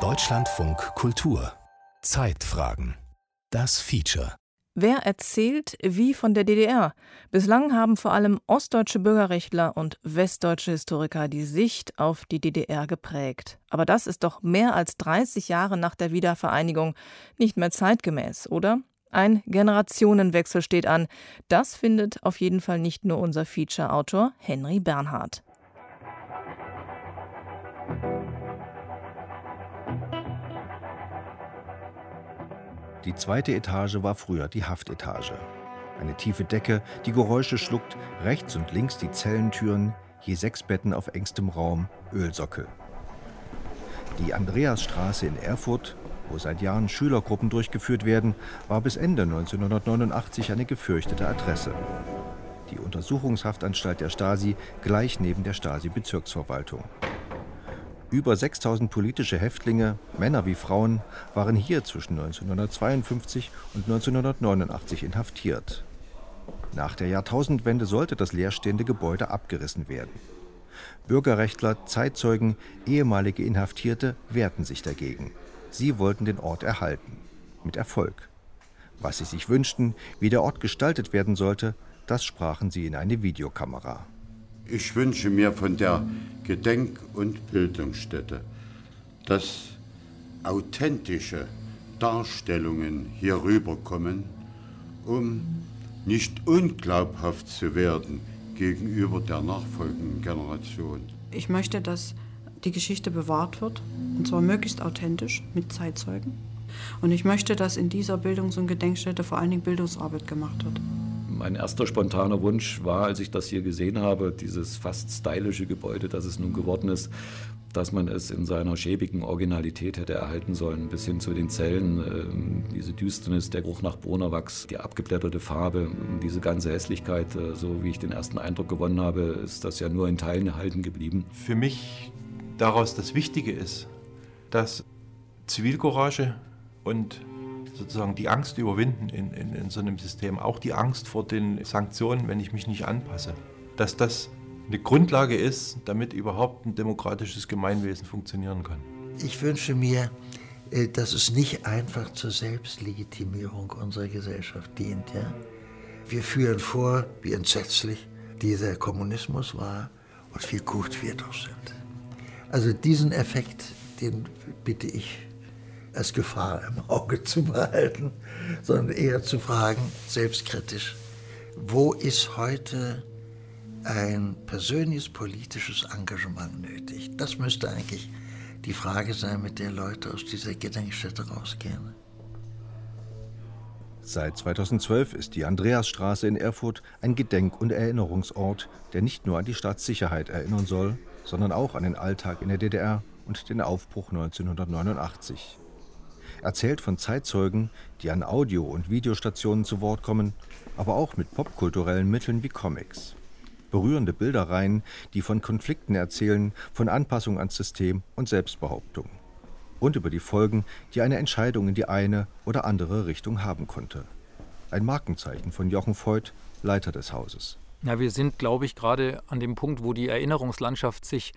Deutschlandfunk Kultur Zeitfragen Das Feature Wer erzählt wie von der DDR? Bislang haben vor allem ostdeutsche Bürgerrechtler und westdeutsche Historiker die Sicht auf die DDR geprägt. Aber das ist doch mehr als 30 Jahre nach der Wiedervereinigung nicht mehr zeitgemäß, oder? Ein Generationenwechsel steht an. Das findet auf jeden Fall nicht nur unser Feature-Autor Henry Bernhard. Die zweite Etage war früher die Haftetage. Eine tiefe Decke, die Geräusche schluckt, rechts und links die Zellentüren, je sechs Betten auf engstem Raum, Ölsockel. Die Andreasstraße in Erfurt, wo seit Jahren Schülergruppen durchgeführt werden, war bis Ende 1989 eine gefürchtete Adresse. Die Untersuchungshaftanstalt der Stasi gleich neben der Stasi-Bezirksverwaltung. Über 6000 politische Häftlinge, Männer wie Frauen, waren hier zwischen 1952 und 1989 inhaftiert. Nach der Jahrtausendwende sollte das leerstehende Gebäude abgerissen werden. Bürgerrechtler, Zeitzeugen, ehemalige Inhaftierte wehrten sich dagegen. Sie wollten den Ort erhalten. Mit Erfolg. Was sie sich wünschten, wie der Ort gestaltet werden sollte, das sprachen sie in eine Videokamera. Ich wünsche mir von der Gedenk- und Bildungsstätte, dass authentische Darstellungen hier rüberkommen, um nicht unglaubhaft zu werden gegenüber der nachfolgenden Generation. Ich möchte, dass die Geschichte bewahrt wird, und zwar möglichst authentisch mit Zeitzeugen. Und ich möchte, dass in dieser Bildungs- und Gedenkstätte vor allen Dingen Bildungsarbeit gemacht wird mein erster spontaner Wunsch war, als ich das hier gesehen habe, dieses fast stylische Gebäude, das es nun geworden ist, dass man es in seiner schäbigen Originalität hätte erhalten sollen, bis hin zu den Zellen, äh, diese Düsternis, der Geruch nach Brunnerwachs, die abgeblätterte Farbe, diese ganze Hässlichkeit, äh, so wie ich den ersten Eindruck gewonnen habe, ist das ja nur in Teilen erhalten geblieben. Für mich daraus das Wichtige ist, dass Zivilcourage und sozusagen die Angst überwinden in, in, in so einem System, auch die Angst vor den Sanktionen, wenn ich mich nicht anpasse, dass das eine Grundlage ist, damit überhaupt ein demokratisches Gemeinwesen funktionieren kann. Ich wünsche mir, äh, dass es nicht einfach zur Selbstlegitimierung unserer Gesellschaft dient. Ja? Wir führen vor, wie entsetzlich dieser Kommunismus war und wie gut wir doch sind. Also diesen Effekt, den bitte ich als Gefahr im Auge zu behalten, sondern eher zu fragen, selbstkritisch, wo ist heute ein persönliches politisches Engagement nötig? Das müsste eigentlich die Frage sein, mit der Leute aus dieser Gedenkstätte rausgehen. Seit 2012 ist die Andreasstraße in Erfurt ein Gedenk- und Erinnerungsort, der nicht nur an die Staatssicherheit erinnern soll, sondern auch an den Alltag in der DDR und den Aufbruch 1989 erzählt von Zeitzeugen, die an Audio- und Videostationen zu Wort kommen, aber auch mit popkulturellen Mitteln wie Comics. Berührende Bilderreihen, die von Konflikten erzählen, von Anpassung ans System und Selbstbehauptung. Und über die Folgen, die eine Entscheidung in die eine oder andere Richtung haben konnte. Ein Markenzeichen von Jochen Voigt, Leiter des Hauses. Ja, wir sind, glaube ich, gerade an dem Punkt, wo die Erinnerungslandschaft sich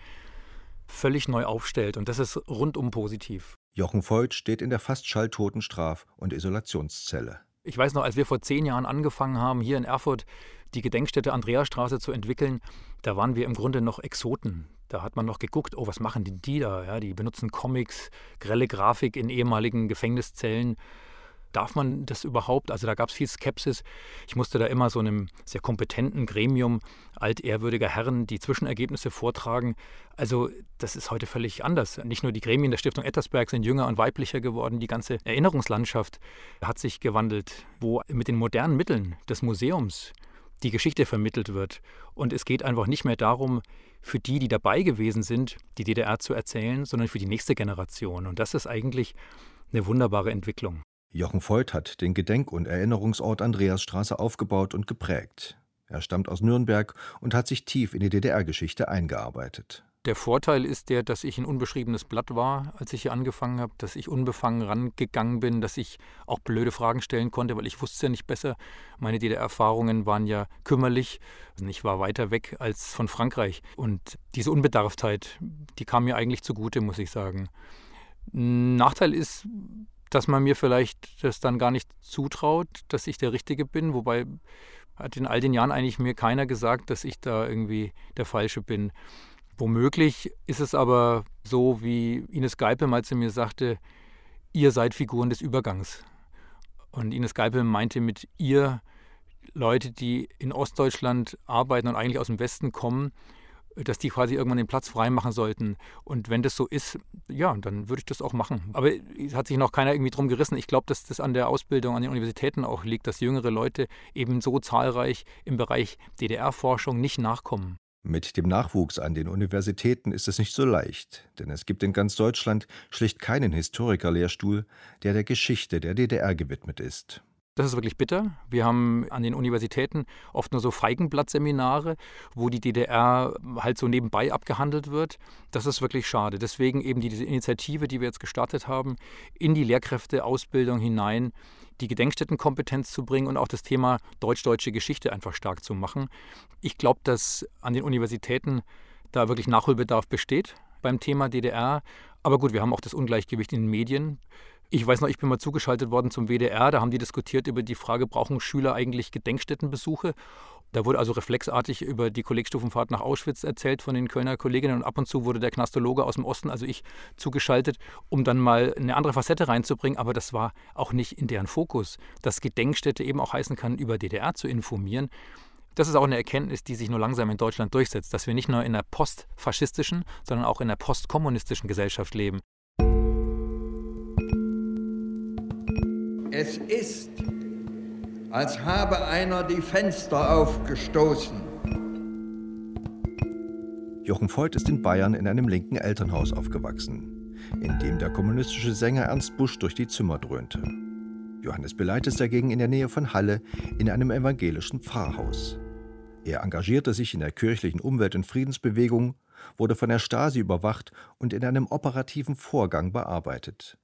völlig neu aufstellt. Und das ist rundum positiv. Jochen Voigt steht in der fast schalltoten Straf- und Isolationszelle. Ich weiß noch, als wir vor zehn Jahren angefangen haben, hier in Erfurt die Gedenkstätte Andreasstraße zu entwickeln, da waren wir im Grunde noch Exoten. Da hat man noch geguckt, oh, was machen denn die da? Ja, die benutzen Comics, grelle Grafik in ehemaligen Gefängniszellen. Darf man das überhaupt? Also da gab es viel Skepsis. Ich musste da immer so einem sehr kompetenten Gremium altehrwürdiger Herren die Zwischenergebnisse vortragen. Also das ist heute völlig anders. Nicht nur die Gremien der Stiftung Ettersberg sind jünger und weiblicher geworden, die ganze Erinnerungslandschaft hat sich gewandelt, wo mit den modernen Mitteln des Museums die Geschichte vermittelt wird. Und es geht einfach nicht mehr darum, für die, die dabei gewesen sind, die DDR zu erzählen, sondern für die nächste Generation. Und das ist eigentlich eine wunderbare Entwicklung. Jochen Voigt hat den Gedenk- und Erinnerungsort Andreasstraße aufgebaut und geprägt. Er stammt aus Nürnberg und hat sich tief in die DDR-Geschichte eingearbeitet. Der Vorteil ist der, dass ich ein unbeschriebenes Blatt war, als ich hier angefangen habe, dass ich unbefangen rangegangen bin, dass ich auch blöde Fragen stellen konnte, weil ich wusste ja nicht besser. Meine DDR-Erfahrungen waren ja kümmerlich. Ich war weiter weg als von Frankreich. Und diese Unbedarftheit, die kam mir eigentlich zugute, muss ich sagen. Nachteil ist, dass man mir vielleicht das dann gar nicht zutraut, dass ich der Richtige bin, wobei hat in all den Jahren eigentlich mir keiner gesagt, dass ich da irgendwie der Falsche bin. Womöglich ist es aber so, wie Ines Geipel mal zu mir sagte, ihr seid Figuren des Übergangs. Und Ines Geipel meinte mit ihr Leute, die in Ostdeutschland arbeiten und eigentlich aus dem Westen kommen dass die quasi irgendwann den Platz freimachen sollten. Und wenn das so ist, ja, dann würde ich das auch machen. Aber es hat sich noch keiner irgendwie drum gerissen. Ich glaube, dass das an der Ausbildung an den Universitäten auch liegt, dass jüngere Leute eben so zahlreich im Bereich DDR-Forschung nicht nachkommen. Mit dem Nachwuchs an den Universitäten ist es nicht so leicht, denn es gibt in ganz Deutschland schlicht keinen Historikerlehrstuhl, der der Geschichte der DDR gewidmet ist. Das ist wirklich bitter. Wir haben an den Universitäten oft nur so Feigenblattseminare, wo die DDR halt so nebenbei abgehandelt wird. Das ist wirklich schade. Deswegen eben diese Initiative, die wir jetzt gestartet haben, in die Lehrkräfteausbildung hinein, die Gedenkstättenkompetenz zu bringen und auch das Thema deutsch-deutsche Geschichte einfach stark zu machen. Ich glaube, dass an den Universitäten da wirklich Nachholbedarf besteht beim Thema DDR. Aber gut, wir haben auch das Ungleichgewicht in den Medien. Ich weiß noch, ich bin mal zugeschaltet worden zum WDR, da haben die diskutiert über die Frage, brauchen Schüler eigentlich Gedenkstättenbesuche? Da wurde also reflexartig über die Kollegstufenfahrt nach Auschwitz erzählt von den Kölner Kolleginnen und ab und zu wurde der Knastologe aus dem Osten, also ich, zugeschaltet, um dann mal eine andere Facette reinzubringen. Aber das war auch nicht in deren Fokus, dass Gedenkstätte eben auch heißen kann, über DDR zu informieren. Das ist auch eine Erkenntnis, die sich nur langsam in Deutschland durchsetzt, dass wir nicht nur in einer postfaschistischen, sondern auch in einer postkommunistischen Gesellschaft leben. Es ist, als habe einer die Fenster aufgestoßen. Jochen Voigt ist in Bayern in einem linken Elternhaus aufgewachsen, in dem der kommunistische Sänger Ernst Busch durch die Zimmer dröhnte. Johannes Beleit ist dagegen in der Nähe von Halle in einem evangelischen Pfarrhaus. Er engagierte sich in der kirchlichen Umwelt- und Friedensbewegung, wurde von der Stasi überwacht und in einem operativen Vorgang bearbeitet.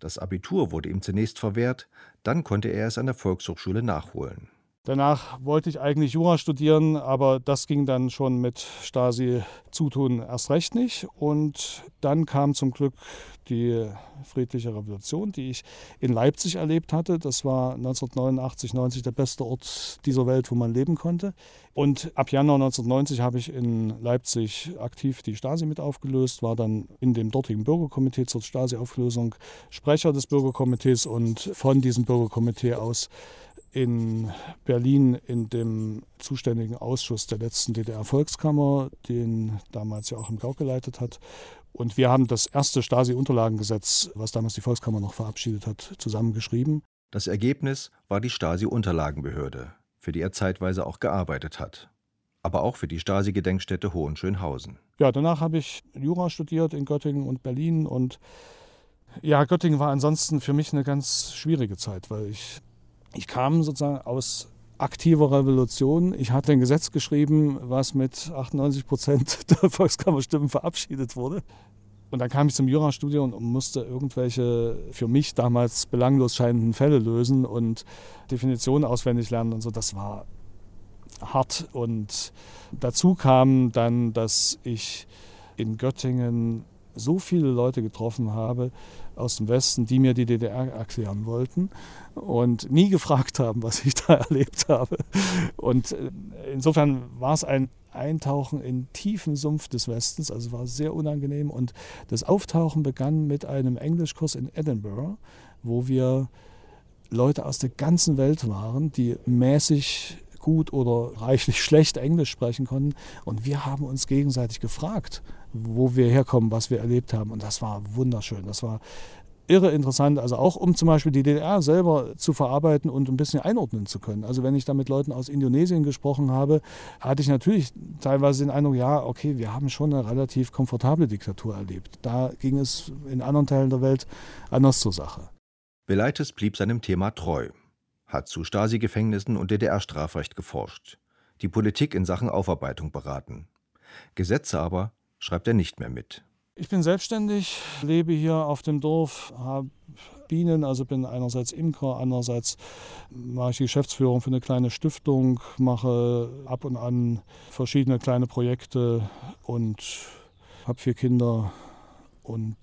Das Abitur wurde ihm zunächst verwehrt, dann konnte er es an der Volkshochschule nachholen. Danach wollte ich eigentlich Jura studieren, aber das ging dann schon mit Stasi-Zutun erst recht nicht. Und dann kam zum Glück die friedliche Revolution, die ich in Leipzig erlebt hatte. Das war 1989, 90 der beste Ort dieser Welt, wo man leben konnte. Und ab Januar 1990 habe ich in Leipzig aktiv die Stasi mit aufgelöst, war dann in dem dortigen Bürgerkomitee zur Stasi-Auflösung Sprecher des Bürgerkomitees und von diesem Bürgerkomitee aus in Berlin in dem zuständigen Ausschuss der letzten DDR-Volkskammer, den damals ja auch im Gau geleitet hat. Und wir haben das erste Stasi-Unterlagengesetz, was damals die Volkskammer noch verabschiedet hat, zusammengeschrieben. Das Ergebnis war die Stasi-Unterlagenbehörde, für die er zeitweise auch gearbeitet hat. Aber auch für die Stasi-Gedenkstätte Hohenschönhausen. Ja, danach habe ich Jura studiert in Göttingen und Berlin und ja, Göttingen war ansonsten für mich eine ganz schwierige Zeit, weil ich ich kam sozusagen aus aktiver Revolution. Ich hatte ein Gesetz geschrieben, was mit 98 Prozent der Volkskammerstimmen verabschiedet wurde. Und dann kam ich zum Jurastudium und musste irgendwelche für mich damals belanglos scheinenden Fälle lösen und Definitionen auswendig lernen und so. Das war hart. Und dazu kam dann, dass ich in Göttingen so viele Leute getroffen habe aus dem Westen, die mir die DDR erklären wollten und nie gefragt haben, was ich da erlebt habe. Und äh, insofern war es ein Eintauchen in tiefen Sumpf des Westens, also war sehr unangenehm. Und das Auftauchen begann mit einem Englischkurs in Edinburgh, wo wir Leute aus der ganzen Welt waren, die mäßig gut oder reichlich schlecht Englisch sprechen konnten. Und wir haben uns gegenseitig gefragt, wo wir herkommen, was wir erlebt haben. Und das war wunderschön. Das war irre interessant, also auch um zum Beispiel die DDR selber zu verarbeiten und ein bisschen einordnen zu können. Also wenn ich da mit Leuten aus Indonesien gesprochen habe, hatte ich natürlich teilweise den Eindruck, ja, okay, wir haben schon eine relativ komfortable Diktatur erlebt. Da ging es in anderen Teilen der Welt anders zur Sache. Beleites blieb seinem Thema treu, hat zu Stasi-Gefängnissen und DDR-Strafrecht geforscht, die Politik in Sachen Aufarbeitung beraten. Gesetze aber schreibt er nicht mehr mit. Ich bin selbstständig, lebe hier auf dem Dorf, habe Bienen, also bin einerseits Imker, andererseits mache ich die Geschäftsführung für eine kleine Stiftung, mache ab und an verschiedene kleine Projekte und habe vier Kinder und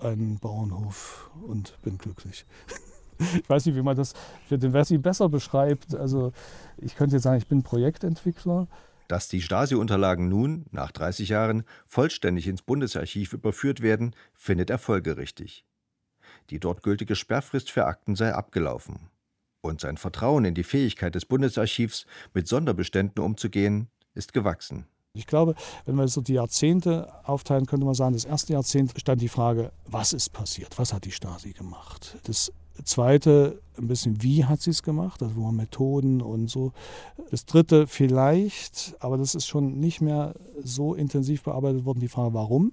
einen Bauernhof und bin glücklich. Ich weiß nicht, wie man das für den Versi besser beschreibt. Also ich könnte jetzt sagen, ich bin Projektentwickler. Dass die Stasi-Unterlagen nun, nach 30 Jahren, vollständig ins Bundesarchiv überführt werden, findet er folgerichtig. Die dort gültige Sperrfrist für Akten sei abgelaufen. Und sein Vertrauen in die Fähigkeit des Bundesarchivs, mit Sonderbeständen umzugehen, ist gewachsen. Ich glaube, wenn wir so die Jahrzehnte aufteilen, könnte man sagen, das erste Jahrzehnt stand die Frage, was ist passiert? Was hat die Stasi gemacht? Das zweite, ein bisschen, wie hat sie es gemacht? Also wo Methoden und so. Das dritte, vielleicht, aber das ist schon nicht mehr so intensiv bearbeitet worden, die Frage, warum?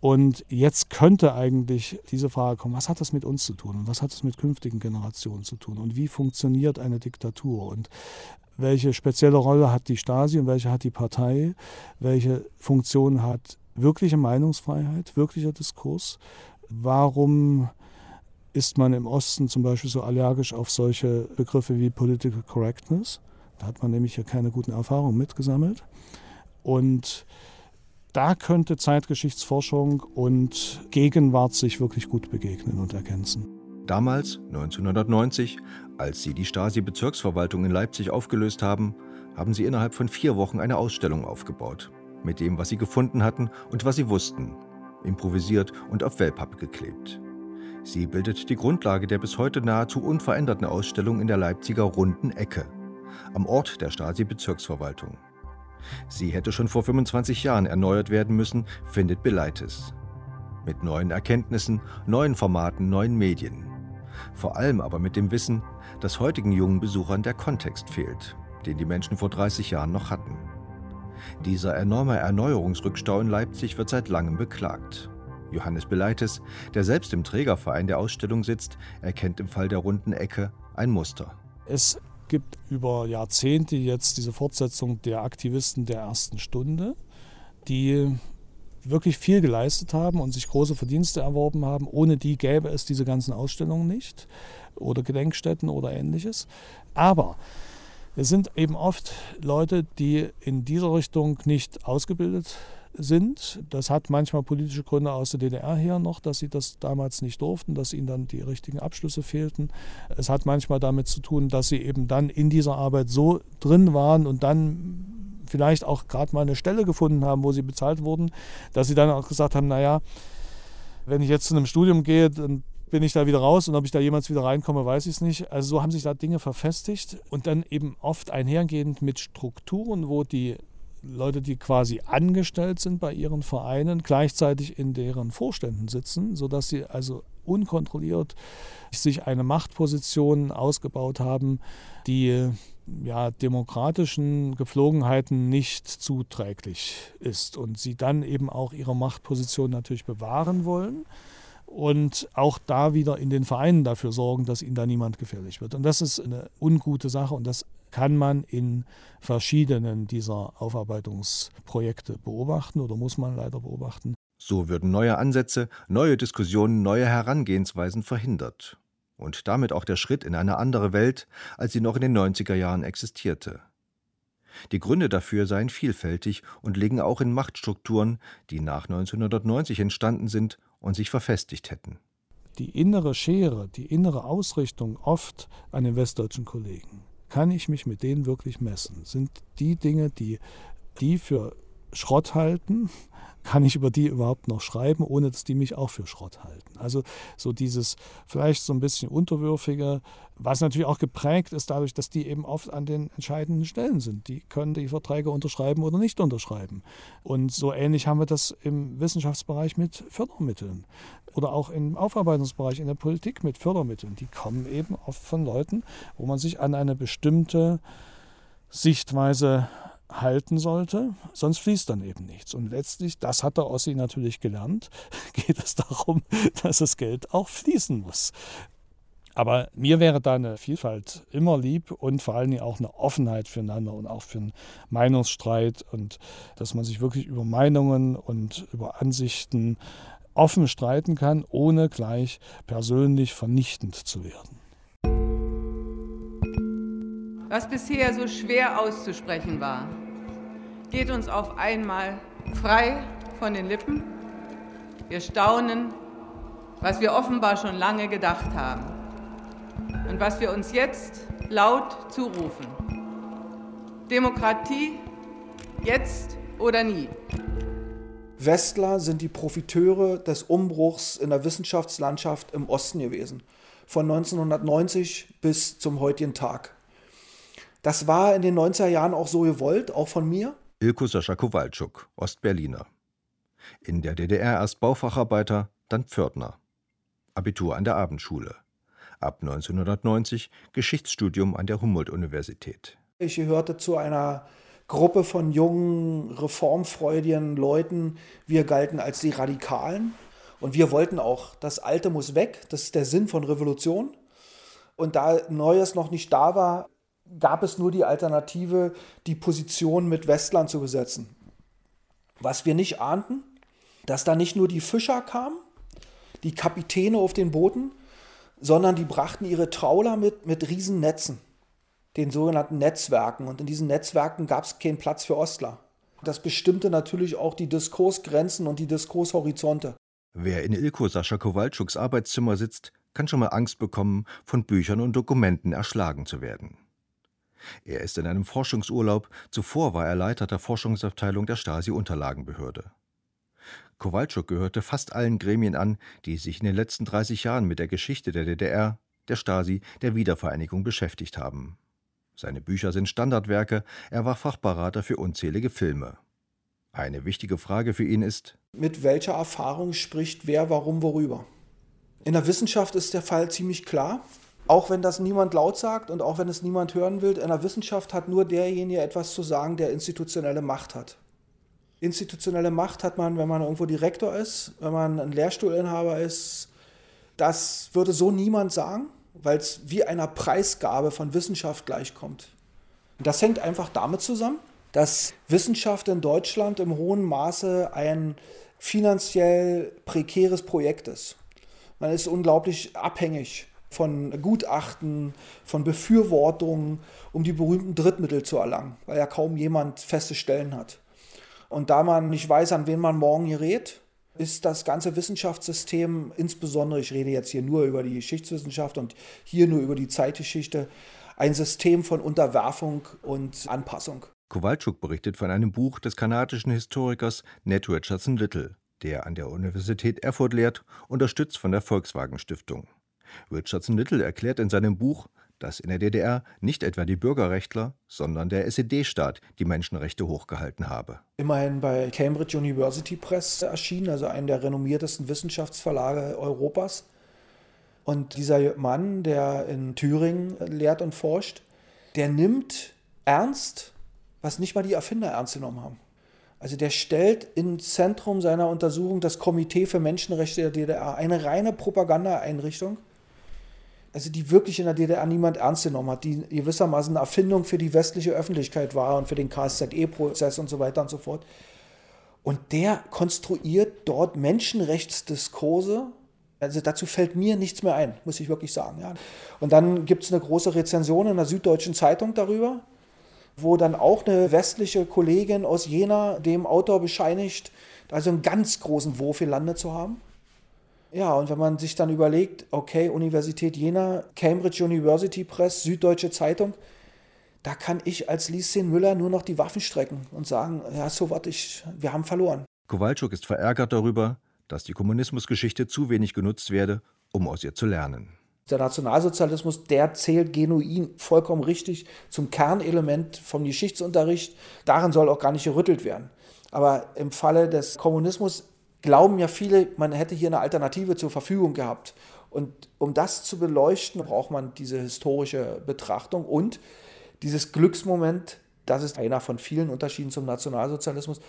Und jetzt könnte eigentlich diese Frage kommen, was hat das mit uns zu tun und was hat das mit künftigen Generationen zu tun und wie funktioniert eine Diktatur und welche spezielle Rolle hat die Stasi und welche hat die Partei, welche Funktion hat wirkliche Meinungsfreiheit, wirklicher Diskurs, warum ist man im Osten zum Beispiel so allergisch auf solche Begriffe wie Political Correctness. Da hat man nämlich hier keine guten Erfahrungen mitgesammelt. Und da könnte Zeitgeschichtsforschung und Gegenwart sich wirklich gut begegnen und ergänzen. Damals, 1990, als sie die Stasi-Bezirksverwaltung in Leipzig aufgelöst haben, haben sie innerhalb von vier Wochen eine Ausstellung aufgebaut. Mit dem, was sie gefunden hatten und was sie wussten. Improvisiert und auf Wellpappe geklebt. Sie bildet die Grundlage der bis heute nahezu unveränderten Ausstellung in der Leipziger Runden Ecke, am Ort der Stasi-Bezirksverwaltung. Sie hätte schon vor 25 Jahren erneuert werden müssen, findet Beleites. Mit neuen Erkenntnissen, neuen Formaten, neuen Medien. Vor allem aber mit dem Wissen, dass heutigen jungen Besuchern der Kontext fehlt, den die Menschen vor 30 Jahren noch hatten. Dieser enorme Erneuerungsrückstau in Leipzig wird seit langem beklagt. Johannes Beleites, der selbst im Trägerverein der Ausstellung sitzt, erkennt im Fall der runden Ecke ein Muster. Es gibt über Jahrzehnte jetzt diese Fortsetzung der Aktivisten der ersten Stunde, die wirklich viel geleistet haben und sich große Verdienste erworben haben. Ohne die gäbe es diese ganzen Ausstellungen nicht oder Gedenkstätten oder ähnliches. Aber es sind eben oft Leute, die in dieser Richtung nicht ausgebildet sind. Das hat manchmal politische Gründe aus der DDR her noch, dass sie das damals nicht durften, dass ihnen dann die richtigen Abschlüsse fehlten. Es hat manchmal damit zu tun, dass sie eben dann in dieser Arbeit so drin waren und dann vielleicht auch gerade mal eine Stelle gefunden haben, wo sie bezahlt wurden, dass sie dann auch gesagt haben, naja, wenn ich jetzt zu einem Studium gehe, dann bin ich da wieder raus und ob ich da jemals wieder reinkomme, weiß ich es nicht. Also so haben sich da Dinge verfestigt und dann eben oft einhergehend mit Strukturen, wo die Leute, die quasi angestellt sind bei ihren Vereinen, gleichzeitig in deren Vorständen sitzen, sodass sie also unkontrolliert sich eine Machtposition ausgebaut haben, die ja, demokratischen Gepflogenheiten nicht zuträglich ist und sie dann eben auch ihre Machtposition natürlich bewahren wollen und auch da wieder in den Vereinen dafür sorgen, dass ihnen da niemand gefährlich wird. Und das ist eine ungute Sache und das kann man in verschiedenen dieser Aufarbeitungsprojekte beobachten oder muss man leider beobachten. So würden neue Ansätze, neue Diskussionen, neue Herangehensweisen verhindert. Und damit auch der Schritt in eine andere Welt, als sie noch in den 90er Jahren existierte. Die Gründe dafür seien vielfältig und liegen auch in Machtstrukturen, die nach 1990 entstanden sind und sich verfestigt hätten. Die innere Schere, die innere Ausrichtung oft an den westdeutschen Kollegen, kann ich mich mit denen wirklich messen? Sind die Dinge, die die für Schrott halten, kann ich über die überhaupt noch schreiben, ohne dass die mich auch für Schrott halten. Also so dieses vielleicht so ein bisschen unterwürfige, was natürlich auch geprägt ist dadurch, dass die eben oft an den entscheidenden Stellen sind. Die können die Verträge unterschreiben oder nicht unterschreiben. Und so ähnlich haben wir das im Wissenschaftsbereich mit Fördermitteln oder auch im Aufarbeitungsbereich in der Politik mit Fördermitteln. Die kommen eben oft von Leuten, wo man sich an eine bestimmte Sichtweise halten sollte, sonst fließt dann eben nichts. Und letztlich, das hat der Ossi natürlich gelernt, geht es darum, dass das Geld auch fließen muss. Aber mir wäre da eine Vielfalt immer lieb und vor allen Dingen auch eine Offenheit füreinander und auch für einen Meinungsstreit und dass man sich wirklich über Meinungen und über Ansichten offen streiten kann, ohne gleich persönlich vernichtend zu werden. Was bisher so schwer auszusprechen war, geht uns auf einmal frei von den Lippen. Wir staunen, was wir offenbar schon lange gedacht haben und was wir uns jetzt laut zurufen. Demokratie jetzt oder nie. Westler sind die Profiteure des Umbruchs in der Wissenschaftslandschaft im Osten gewesen, von 1990 bis zum heutigen Tag. Das war in den 90er Jahren auch so gewollt, auch von mir. Ilko Sascha Kowalczuk, Ostberliner. In der DDR erst Baufacharbeiter, dann Pförtner. Abitur an der Abendschule. Ab 1990 Geschichtsstudium an der Humboldt-Universität. Ich gehörte zu einer Gruppe von jungen, reformfreudigen Leuten. Wir galten als die Radikalen. Und wir wollten auch, das Alte muss weg. Das ist der Sinn von Revolution. Und da Neues noch nicht da war, gab es nur die Alternative, die Position mit Westlern zu besetzen. Was wir nicht ahnten, dass da nicht nur die Fischer kamen, die Kapitäne auf den Booten, sondern die brachten ihre Trawler mit, mit riesen Netzen den sogenannten Netzwerken. Und in diesen Netzwerken gab es keinen Platz für Ostler. Das bestimmte natürlich auch die Diskursgrenzen und die Diskurshorizonte. Wer in Ilko Sascha Kowalczuks Arbeitszimmer sitzt, kann schon mal Angst bekommen, von Büchern und Dokumenten erschlagen zu werden. Er ist in einem Forschungsurlaub, zuvor war er Leiter der Forschungsabteilung der Stasi-Unterlagenbehörde. Kowalczuk gehörte fast allen Gremien an, die sich in den letzten 30 Jahren mit der Geschichte der DDR, der Stasi, der Wiedervereinigung beschäftigt haben. Seine Bücher sind Standardwerke, er war Fachberater für unzählige Filme. Eine wichtige Frage für ihn ist, mit welcher Erfahrung spricht wer warum worüber? In der Wissenschaft ist der Fall ziemlich klar, auch wenn das niemand laut sagt und auch wenn es niemand hören will, in der Wissenschaft hat nur derjenige etwas zu sagen, der institutionelle Macht hat. Institutionelle Macht hat man, wenn man irgendwo Direktor ist, wenn man ein Lehrstuhlinhaber ist. Das würde so niemand sagen weil es wie einer Preisgabe von Wissenschaft gleichkommt. Und das hängt einfach damit zusammen, dass Wissenschaft in Deutschland im hohen Maße ein finanziell prekäres Projekt ist. Man ist unglaublich abhängig von Gutachten, von Befürwortungen, um die berühmten Drittmittel zu erlangen, weil ja kaum jemand feste Stellen hat. Und da man nicht weiß, an wen man morgen gerät, ist das ganze Wissenschaftssystem, insbesondere, ich rede jetzt hier nur über die Geschichtswissenschaft und hier nur über die Zeitgeschichte, ein System von Unterwerfung und Anpassung. Kowalczuk berichtet von einem Buch des kanadischen Historikers Ned Richardson Little, der an der Universität Erfurt lehrt, unterstützt von der Volkswagen Stiftung. Richardson Little erklärt in seinem Buch, dass in der DDR nicht etwa die Bürgerrechtler, sondern der SED-Staat die Menschenrechte hochgehalten habe. Immerhin bei Cambridge University Press erschienen, also einem der renommiertesten Wissenschaftsverlage Europas. Und dieser Mann, der in Thüringen lehrt und forscht, der nimmt ernst, was nicht mal die Erfinder ernst genommen haben. Also der stellt ins Zentrum seiner Untersuchung das Komitee für Menschenrechte der DDR, eine reine Propagandaeinrichtung, also die wirklich in der DDR niemand ernst genommen hat, die gewissermaßen eine Erfindung für die westliche Öffentlichkeit war und für den KSZE-Prozess und so weiter und so fort. Und der konstruiert dort Menschenrechtsdiskurse. Also dazu fällt mir nichts mehr ein, muss ich wirklich sagen. Ja. Und dann gibt es eine große Rezension in der Süddeutschen Zeitung darüber, wo dann auch eine westliche Kollegin aus Jena dem Autor bescheinigt, also einen ganz großen Wurf gelandet zu haben. Ja, und wenn man sich dann überlegt, okay, Universität Jena, Cambridge University Press, Süddeutsche Zeitung, da kann ich als Lieschen Müller nur noch die Waffen strecken und sagen, ja, so was, ich, wir haben verloren. Kowalczuk ist verärgert darüber, dass die Kommunismusgeschichte zu wenig genutzt werde, um aus ihr zu lernen. Der Nationalsozialismus, der zählt genuin vollkommen richtig zum Kernelement vom Geschichtsunterricht. Daran soll auch gar nicht gerüttelt werden. Aber im Falle des Kommunismus glauben ja viele, man hätte hier eine Alternative zur Verfügung gehabt. Und um das zu beleuchten, braucht man diese historische Betrachtung und dieses Glücksmoment, das ist einer von vielen Unterschieden zum Nationalsozialismus.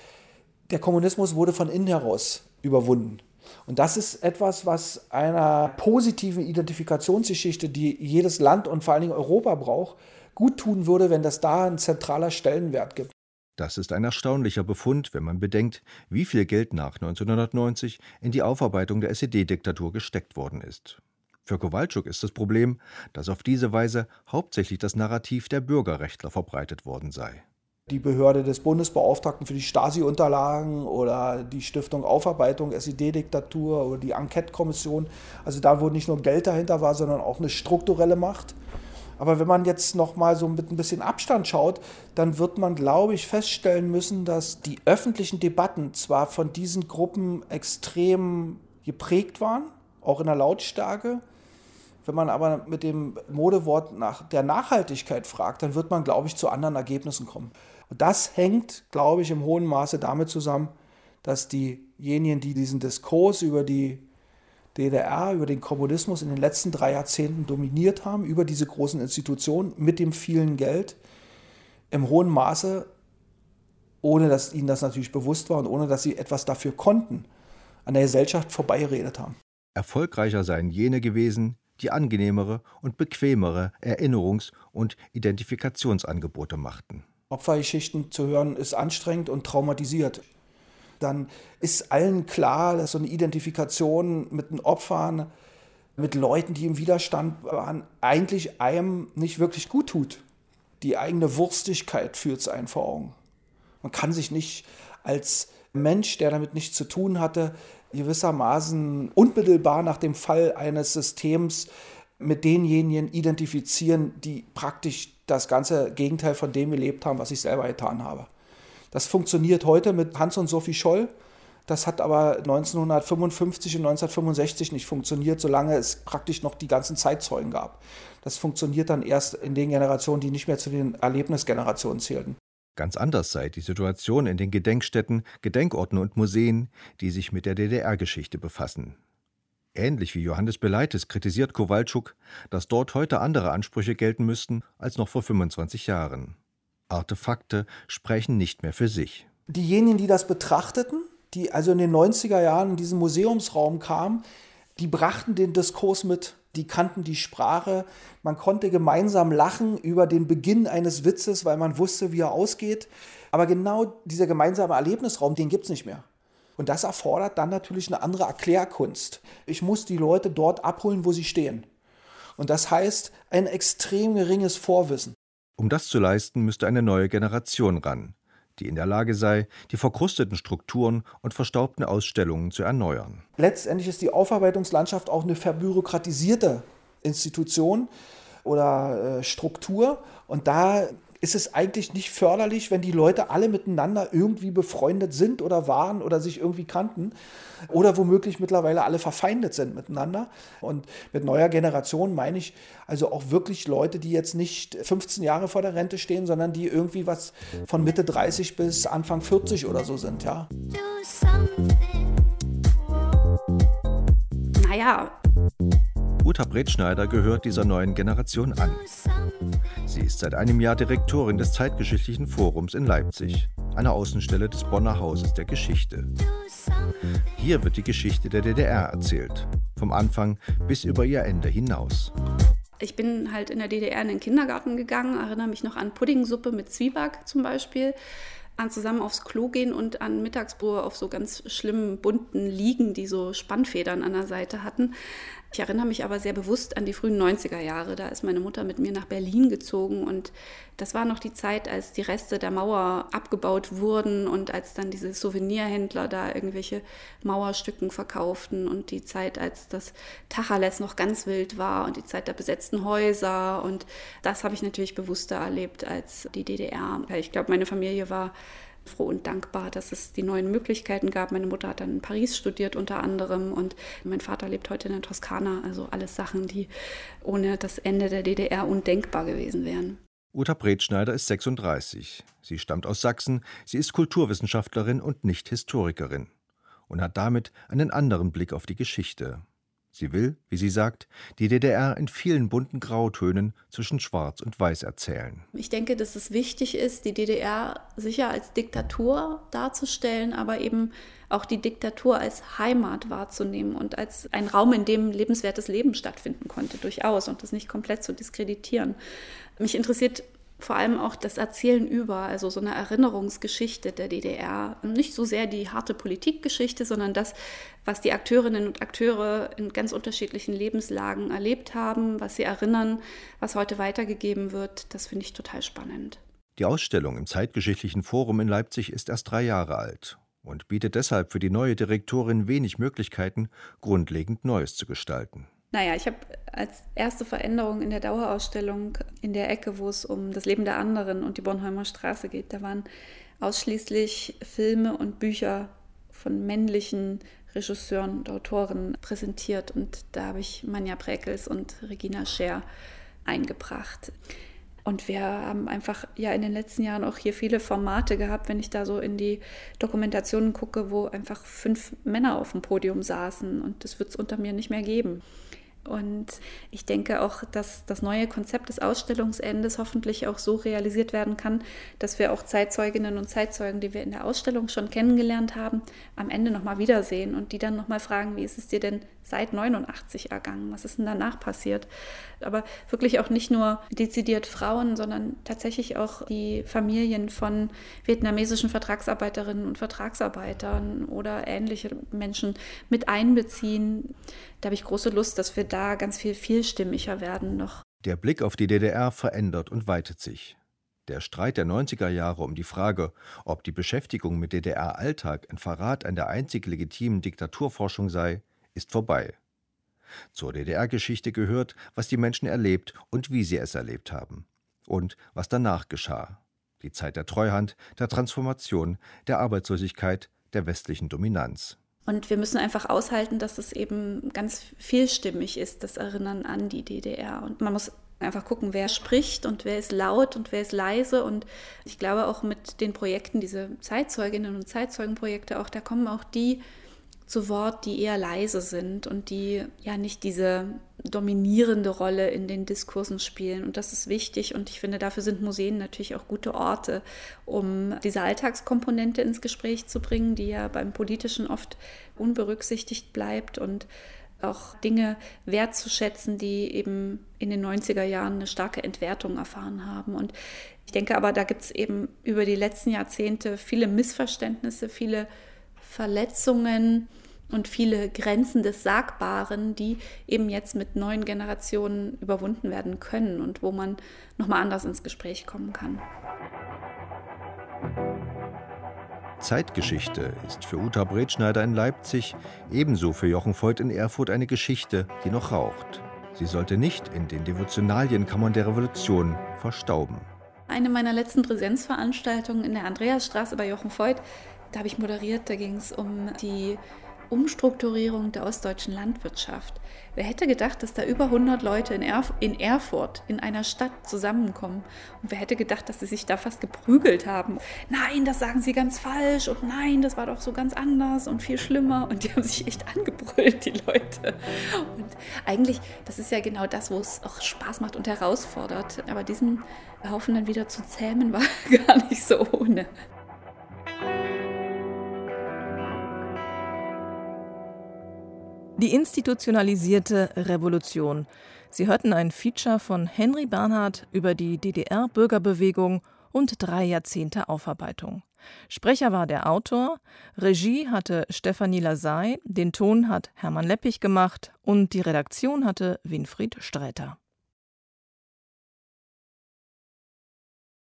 Der Kommunismus wurde von innen heraus überwunden. Und das ist etwas, was einer positiven Identifikationsgeschichte, die jedes Land und vor allen Dingen Europa braucht, gut tun würde, wenn das da ein zentraler Stellenwert gibt. Das ist ein erstaunlicher Befund, wenn man bedenkt, wie viel Geld nach 1990 in die Aufarbeitung der SED-Diktatur gesteckt worden ist. Für Kowalczuk ist das Problem, dass auf diese Weise hauptsächlich das Narrativ der Bürgerrechtler verbreitet worden sei die Behörde des Bundesbeauftragten für die Stasi-Unterlagen oder die Stiftung Aufarbeitung SED-Diktatur oder die Enquete-Kommission. Also da, wo nicht nur Geld dahinter war, sondern auch eine strukturelle Macht. Aber wenn man jetzt noch mal so mit ein bisschen Abstand schaut, dann wird man, glaube ich, feststellen müssen, dass die öffentlichen Debatten zwar von diesen Gruppen extrem geprägt waren, auch in der Lautstärke, wenn man aber mit dem Modewort nach der Nachhaltigkeit fragt, dann wird man, glaube ich, zu anderen Ergebnissen kommen. Und das hängt, glaube ich, im hohen Maße damit zusammen, dass diejenigen, die diesen Diskurs über die DDR, über den Kommunismus in den letzten drei Jahrzehnten dominiert haben, über diese großen Institutionen mit dem vielen Geld, im hohen Maße, ohne dass ihnen das natürlich bewusst war und ohne dass sie etwas dafür konnten, an der Gesellschaft vorbeigeredet haben. Erfolgreicher seien jene gewesen, die angenehmere und bequemere Erinnerungs- und Identifikationsangebote machten. Opfergeschichten zu hören ist anstrengend und traumatisiert. Dann ist allen klar, dass so eine Identifikation mit den Opfern, mit Leuten, die im Widerstand waren, eigentlich einem nicht wirklich gut tut. Die eigene Wurstigkeit führt es einen vor Augen. Man kann sich nicht als Mensch, der damit nichts zu tun hatte, gewissermaßen unmittelbar nach dem Fall eines Systems mit denjenigen identifizieren, die praktisch das ganze Gegenteil von dem gelebt haben, was ich selber getan habe. Das funktioniert heute mit Hans und Sophie Scholl. Das hat aber 1955 und 1965 nicht funktioniert, solange es praktisch noch die ganzen Zeitzeugen gab. Das funktioniert dann erst in den Generationen, die nicht mehr zu den Erlebnisgenerationen zählten. Ganz anders sei die Situation in den Gedenkstätten, Gedenkorten und Museen, die sich mit der DDR-Geschichte befassen. Ähnlich wie Johannes Beleites kritisiert Kowalczuk, dass dort heute andere Ansprüche gelten müssten als noch vor 25 Jahren. Artefakte sprechen nicht mehr für sich. Diejenigen, die das betrachteten, die also in den 90er Jahren in diesen Museumsraum kamen, die brachten den Diskurs mit, die kannten die Sprache, man konnte gemeinsam lachen über den Beginn eines Witzes, weil man wusste, wie er ausgeht. Aber genau dieser gemeinsame Erlebnisraum, den gibt es nicht mehr. Und das erfordert dann natürlich eine andere Erklärkunst. Ich muss die Leute dort abholen, wo sie stehen. Und das heißt ein extrem geringes Vorwissen. Um das zu leisten, müsste eine neue Generation ran, die in der Lage sei, die verkrusteten Strukturen und verstaubten Ausstellungen zu erneuern. Letztendlich ist die Aufarbeitungslandschaft auch eine verbürokratisierte Institution oder äh, Struktur. Und da ist es eigentlich nicht förderlich, wenn die Leute alle miteinander irgendwie befreundet sind oder waren oder sich irgendwie kannten oder womöglich mittlerweile alle verfeindet sind miteinander. Und mit neuer Generation meine ich also auch wirklich Leute, die jetzt nicht 15 Jahre vor der Rente stehen, sondern die irgendwie was von Mitte 30 bis Anfang 40 oder so sind, ja. Naja, Uta Bretschneider gehört dieser neuen Generation an. Sie ist seit einem Jahr Direktorin des Zeitgeschichtlichen Forums in Leipzig, einer Außenstelle des Bonner Hauses der Geschichte. Hier wird die Geschichte der DDR erzählt, vom Anfang bis über ihr Ende hinaus. Ich bin halt in der DDR in den Kindergarten gegangen, erinnere mich noch an Puddingsuppe mit Zwieback zum Beispiel an zusammen aufs Klo gehen und an Mittagsruhe auf so ganz schlimmen bunten Liegen, die so Spannfedern an der Seite hatten. Ich erinnere mich aber sehr bewusst an die frühen 90er Jahre. Da ist meine Mutter mit mir nach Berlin gezogen und das war noch die Zeit, als die Reste der Mauer abgebaut wurden und als dann diese Souvenirhändler da irgendwelche Mauerstücken verkauften und die Zeit, als das Tacheles noch ganz wild war und die Zeit der besetzten Häuser und das habe ich natürlich bewusster erlebt als die DDR. Ich glaube, meine Familie war froh und dankbar, dass es die neuen Möglichkeiten gab. Meine Mutter hat dann in Paris studiert unter anderem und mein Vater lebt heute in der Toskana. Also alles Sachen, die ohne das Ende der DDR undenkbar gewesen wären. Uta Bretschneider ist 36. Sie stammt aus Sachsen, sie ist Kulturwissenschaftlerin und nicht Historikerin und hat damit einen anderen Blick auf die Geschichte. Sie will, wie sie sagt, die DDR in vielen bunten Grautönen zwischen Schwarz und Weiß erzählen. Ich denke, dass es wichtig ist, die DDR sicher als Diktatur darzustellen, aber eben auch die Diktatur als Heimat wahrzunehmen und als ein Raum, in dem lebenswertes Leben stattfinden konnte, durchaus, und das nicht komplett zu diskreditieren. Mich interessiert vor allem auch das Erzählen über, also so eine Erinnerungsgeschichte der DDR. Nicht so sehr die harte Politikgeschichte, sondern das, was die Akteurinnen und Akteure in ganz unterschiedlichen Lebenslagen erlebt haben, was sie erinnern, was heute weitergegeben wird. Das finde ich total spannend. Die Ausstellung im Zeitgeschichtlichen Forum in Leipzig ist erst drei Jahre alt und bietet deshalb für die neue Direktorin wenig Möglichkeiten, grundlegend Neues zu gestalten. Naja, ich habe als erste Veränderung in der Dauerausstellung in der Ecke, wo es um das Leben der anderen und die Bornholmer Straße geht, da waren ausschließlich Filme und Bücher von männlichen Regisseuren und Autoren präsentiert. Und da habe ich Manja Präkels und Regina Scher eingebracht. Und wir haben einfach ja in den letzten Jahren auch hier viele Formate gehabt, wenn ich da so in die Dokumentationen gucke, wo einfach fünf Männer auf dem Podium saßen. Und das wird es unter mir nicht mehr geben. Und ich denke auch, dass das neue Konzept des Ausstellungsendes hoffentlich auch so realisiert werden kann, dass wir auch Zeitzeuginnen und Zeitzeugen, die wir in der Ausstellung schon kennengelernt haben, am Ende nochmal wiedersehen und die dann nochmal fragen, wie ist es dir denn seit 89 ergangen? Was ist denn danach passiert? Aber wirklich auch nicht nur dezidiert Frauen, sondern tatsächlich auch die Familien von vietnamesischen Vertragsarbeiterinnen und Vertragsarbeitern oder ähnliche Menschen mit einbeziehen. Da habe ich große Lust, dass wir da ganz viel vielstimmiger werden noch. Der Blick auf die DDR verändert und weitet sich. Der Streit der 90er Jahre um die Frage, ob die Beschäftigung mit DDR-Alltag ein Verrat an der einzig legitimen Diktaturforschung sei, ist vorbei. Zur DDR-Geschichte gehört, was die Menschen erlebt und wie sie es erlebt haben. Und was danach geschah. Die Zeit der Treuhand, der Transformation, der Arbeitslosigkeit, der westlichen Dominanz. Und wir müssen einfach aushalten, dass es eben ganz vielstimmig ist, das Erinnern an die DDR. Und man muss einfach gucken, wer spricht und wer ist laut und wer ist leise. Und ich glaube auch mit den Projekten, diese Zeitzeuginnen und Zeitzeugenprojekte, auch da kommen auch die zu Wort, die eher leise sind und die ja nicht diese dominierende Rolle in den Diskursen spielen. Und das ist wichtig und ich finde, dafür sind Museen natürlich auch gute Orte, um diese Alltagskomponente ins Gespräch zu bringen, die ja beim Politischen oft unberücksichtigt bleibt und auch Dinge wertzuschätzen, die eben in den 90er Jahren eine starke Entwertung erfahren haben. Und ich denke aber, da gibt es eben über die letzten Jahrzehnte viele Missverständnisse, viele Verletzungen und viele Grenzen des Sagbaren, die eben jetzt mit neuen Generationen überwunden werden können und wo man nochmal anders ins Gespräch kommen kann. Zeitgeschichte ist für Uta Bretschneider in Leipzig ebenso für Jochen Voigt in Erfurt eine Geschichte, die noch raucht. Sie sollte nicht in den Devotionalienkammern der Revolution verstauben. Eine meiner letzten Präsenzveranstaltungen in der Andreasstraße bei Jochen Voigt da habe ich moderiert, da ging es um die Umstrukturierung der ostdeutschen Landwirtschaft. Wer hätte gedacht, dass da über 100 Leute in, Erf in, Erfurt, in einer Stadt, zusammenkommen? Und wer hätte gedacht, dass sie sich da fast geprügelt haben? Nein, das sagen sie ganz falsch und nein, das war doch so ganz anders und viel schlimmer. Und die haben sich echt angebrüllt, die Leute. Und eigentlich, das ist ja genau das, wo es auch Spaß macht und herausfordert. Aber diesen Haufen dann wieder zu zähmen, war gar nicht so ohne. Die institutionalisierte Revolution. Sie hörten ein Feature von Henry Bernhard über die DDR-Bürgerbewegung und drei Jahrzehnte Aufarbeitung. Sprecher war der Autor, Regie hatte Stefanie Lasey, den Ton hat Hermann Leppich gemacht und die Redaktion hatte Winfried Sträter.